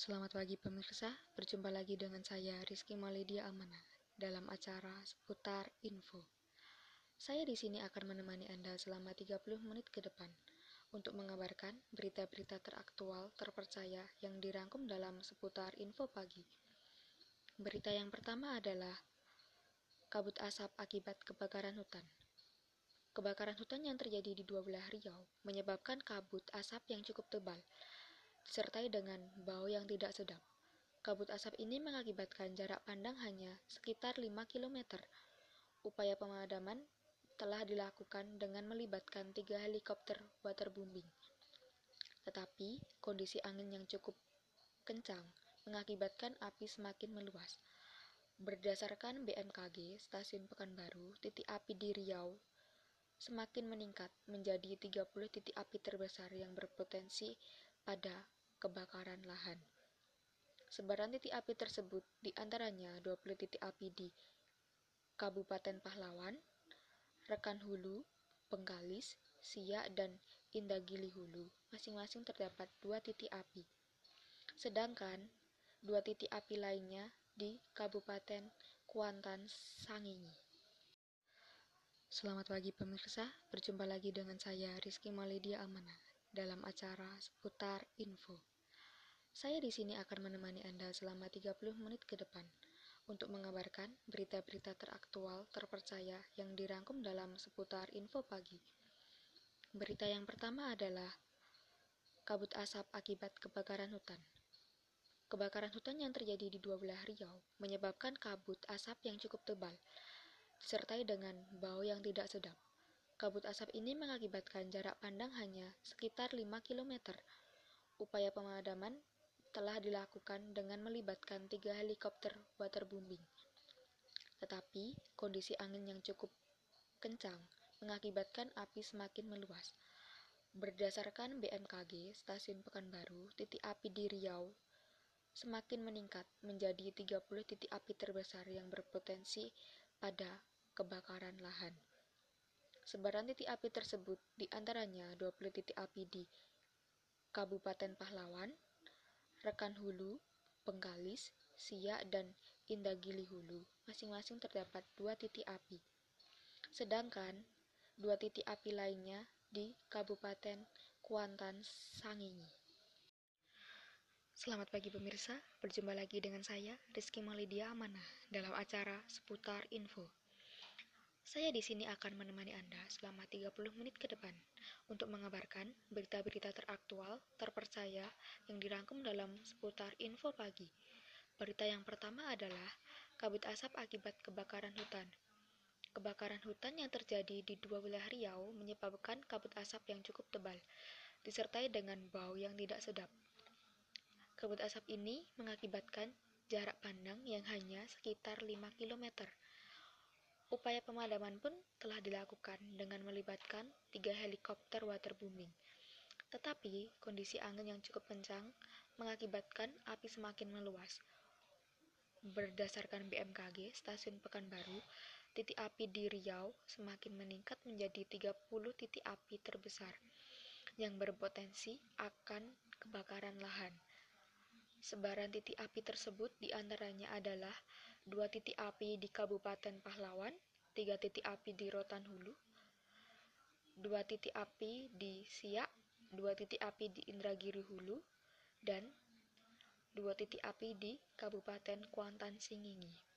Selamat pagi pemirsa, berjumpa lagi dengan saya Rizky Maledia Amana dalam acara seputar info. Saya di sini akan menemani Anda selama 30 menit ke depan untuk mengabarkan berita-berita teraktual terpercaya yang dirangkum dalam seputar info pagi. Berita yang pertama adalah kabut asap akibat kebakaran hutan. Kebakaran hutan yang terjadi di dua belah Riau menyebabkan kabut asap yang cukup tebal disertai dengan bau yang tidak sedap. Kabut asap ini mengakibatkan jarak pandang hanya sekitar 5 km. Upaya pemadaman telah dilakukan dengan melibatkan tiga helikopter waterbombing. Tetapi, kondisi angin yang cukup kencang mengakibatkan api semakin meluas. Berdasarkan BMKG Stasiun Pekanbaru, titik api di Riau semakin meningkat menjadi 30 titik api terbesar yang berpotensi pada kebakaran lahan. Sebaran titik api tersebut di antaranya 20 titik api di Kabupaten Pahlawan, Rekan Hulu, Penggalis, Siak, dan Indagili Hulu. Masing-masing terdapat dua titik api. Sedangkan dua titik api lainnya di Kabupaten Kuantan, Sangingi. Selamat pagi pemirsa, berjumpa lagi dengan saya Rizky Maledia Amana dalam acara seputar info. Saya di sini akan menemani Anda selama 30 menit ke depan untuk mengabarkan berita-berita teraktual terpercaya yang dirangkum dalam seputar info pagi. Berita yang pertama adalah kabut asap akibat kebakaran hutan. Kebakaran hutan yang terjadi di dua belah Riau menyebabkan kabut asap yang cukup tebal, disertai dengan bau yang tidak sedap. Kabut asap ini mengakibatkan jarak pandang hanya sekitar 5 km. Upaya pemadaman telah dilakukan dengan melibatkan tiga helikopter waterbombing. Tetapi, kondisi angin yang cukup kencang mengakibatkan api semakin meluas. Berdasarkan BMKG Stasiun Pekanbaru, titik api di Riau semakin meningkat menjadi 30 titik api terbesar yang berpotensi pada kebakaran lahan. Sebaran titik api tersebut di antaranya 20 titik api di Kabupaten Pahlawan, Rekan Hulu, Penggalis, Siak, dan Indagili Hulu. Masing-masing terdapat dua titik api. Sedangkan dua titik api lainnya di Kabupaten Kuantan, Sangingi. Selamat pagi pemirsa, berjumpa lagi dengan saya Rizky Malidia Amanah dalam acara seputar info. Saya di sini akan menemani Anda selama 30 menit ke depan untuk mengabarkan berita-berita teraktual, terpercaya yang dirangkum dalam seputar info pagi. Berita yang pertama adalah kabut asap akibat kebakaran hutan. Kebakaran hutan yang terjadi di dua wilayah Riau menyebabkan kabut asap yang cukup tebal, disertai dengan bau yang tidak sedap. Kabut asap ini mengakibatkan jarak pandang yang hanya sekitar 5 km Upaya pemadaman pun telah dilakukan dengan melibatkan tiga helikopter waterbombing. Tetapi kondisi angin yang cukup kencang mengakibatkan api semakin meluas. Berdasarkan BMKG Stasiun Pekanbaru, titik api di Riau semakin meningkat menjadi 30 titik api terbesar yang berpotensi akan kebakaran lahan. Sebaran titik api tersebut di antaranya adalah dua titik api di Kabupaten Pahlawan, tiga titik api di Rotan Hulu, dua titik api di Siak, dua titik api di Indragiri Hulu, dan dua titik api di Kabupaten Kuantan Singingi.